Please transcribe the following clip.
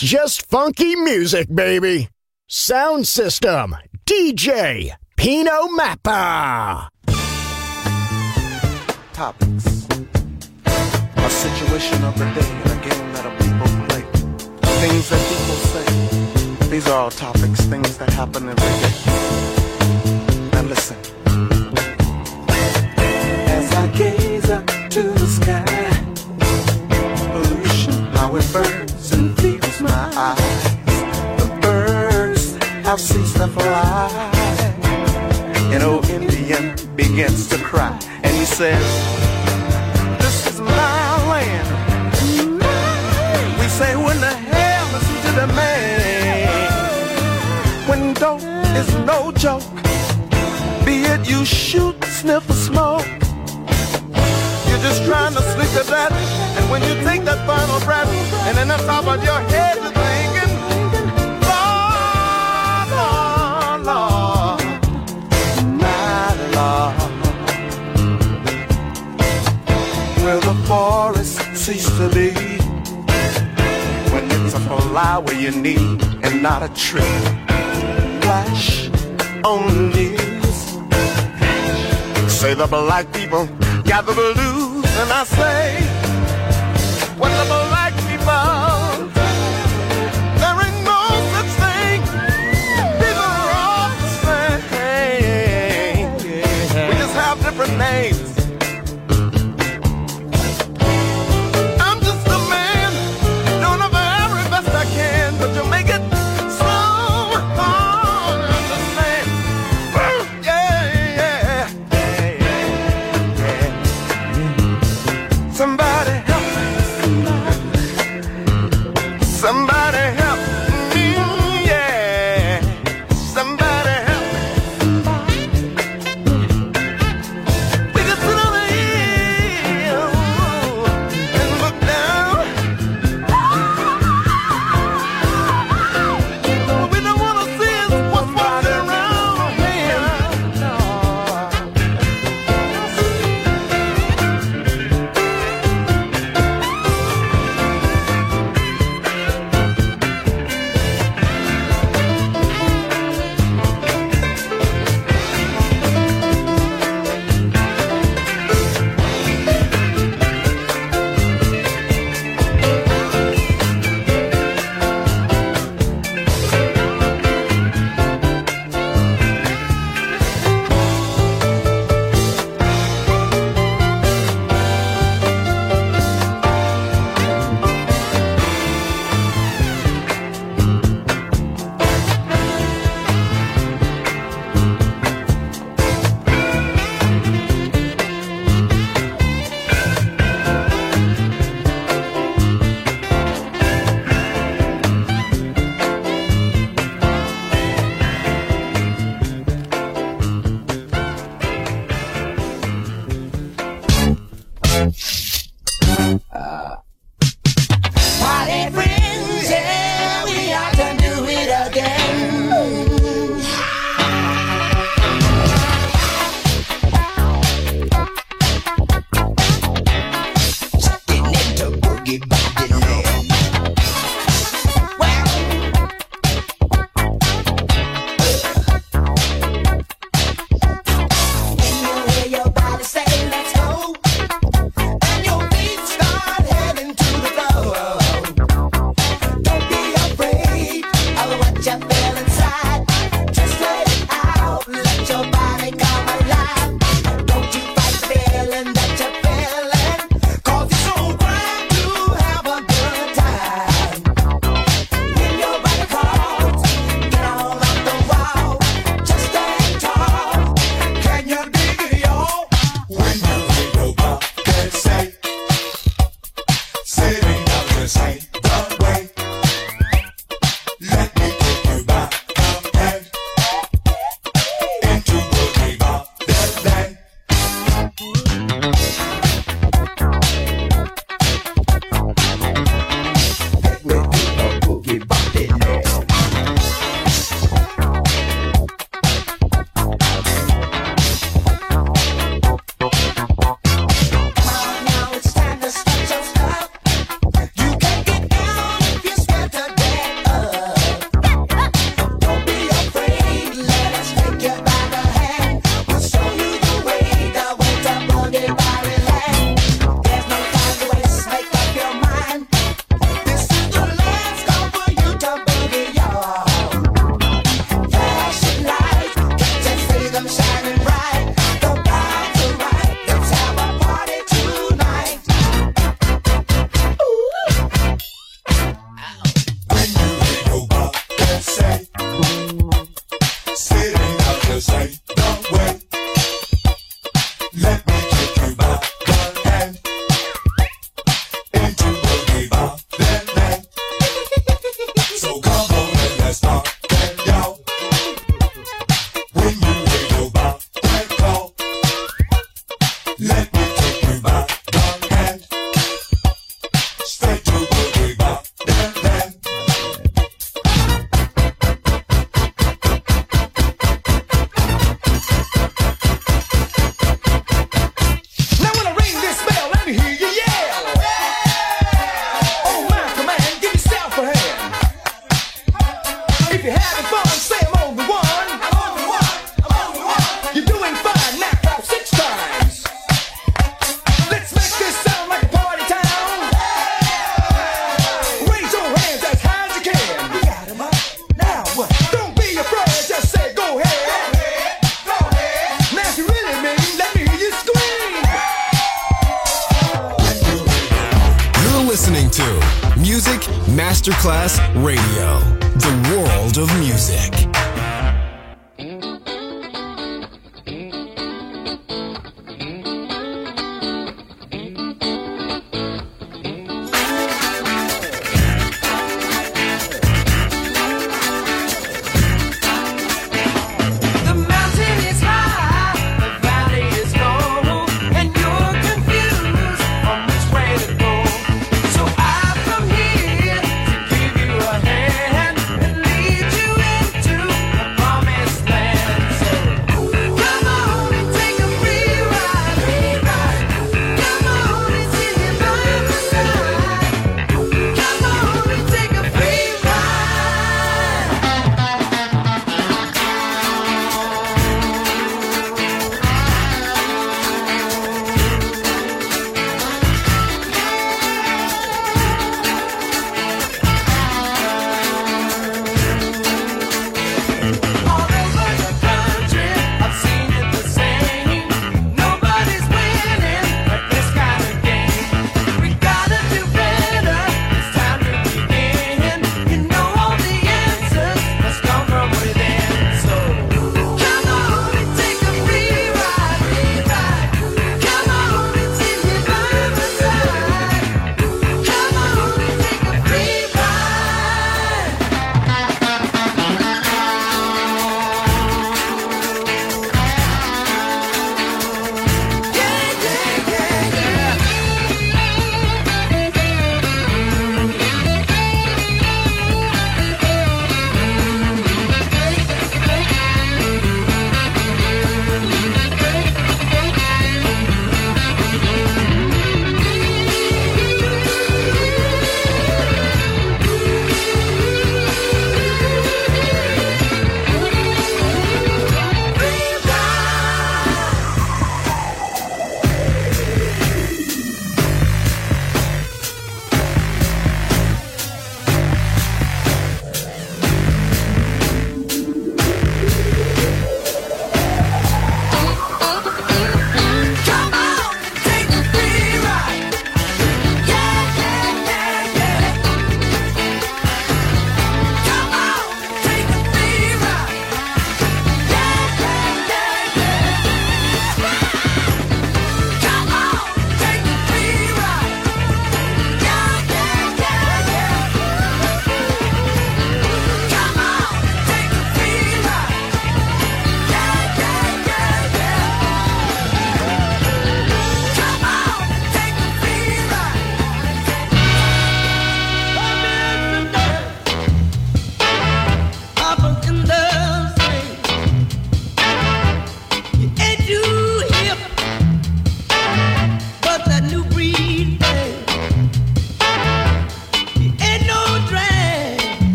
Just funky music, baby. Sound system, DJ Pino Mappa. Topics. A situation of the day and a game that a people play. Things that people say. These are all topics, things that happen every day. Now listen. As I gaze up to the sky, pollution, how it burns The birds have ceased to fly. An old Indian begins to cry, and he says, This is my land. We say, When the hell is to the man? When dope is no joke, be it you shoot, sniff, or smoke. Just trying to sleep to that, and when you take that final breath, and then on top of your head, you're thinking, Lord, Lord, Lord my Lord. Will the forest cease to be when it's a flower you need and not a tree? Flash on the news. Say the black people gather the blues, and I say, what the He's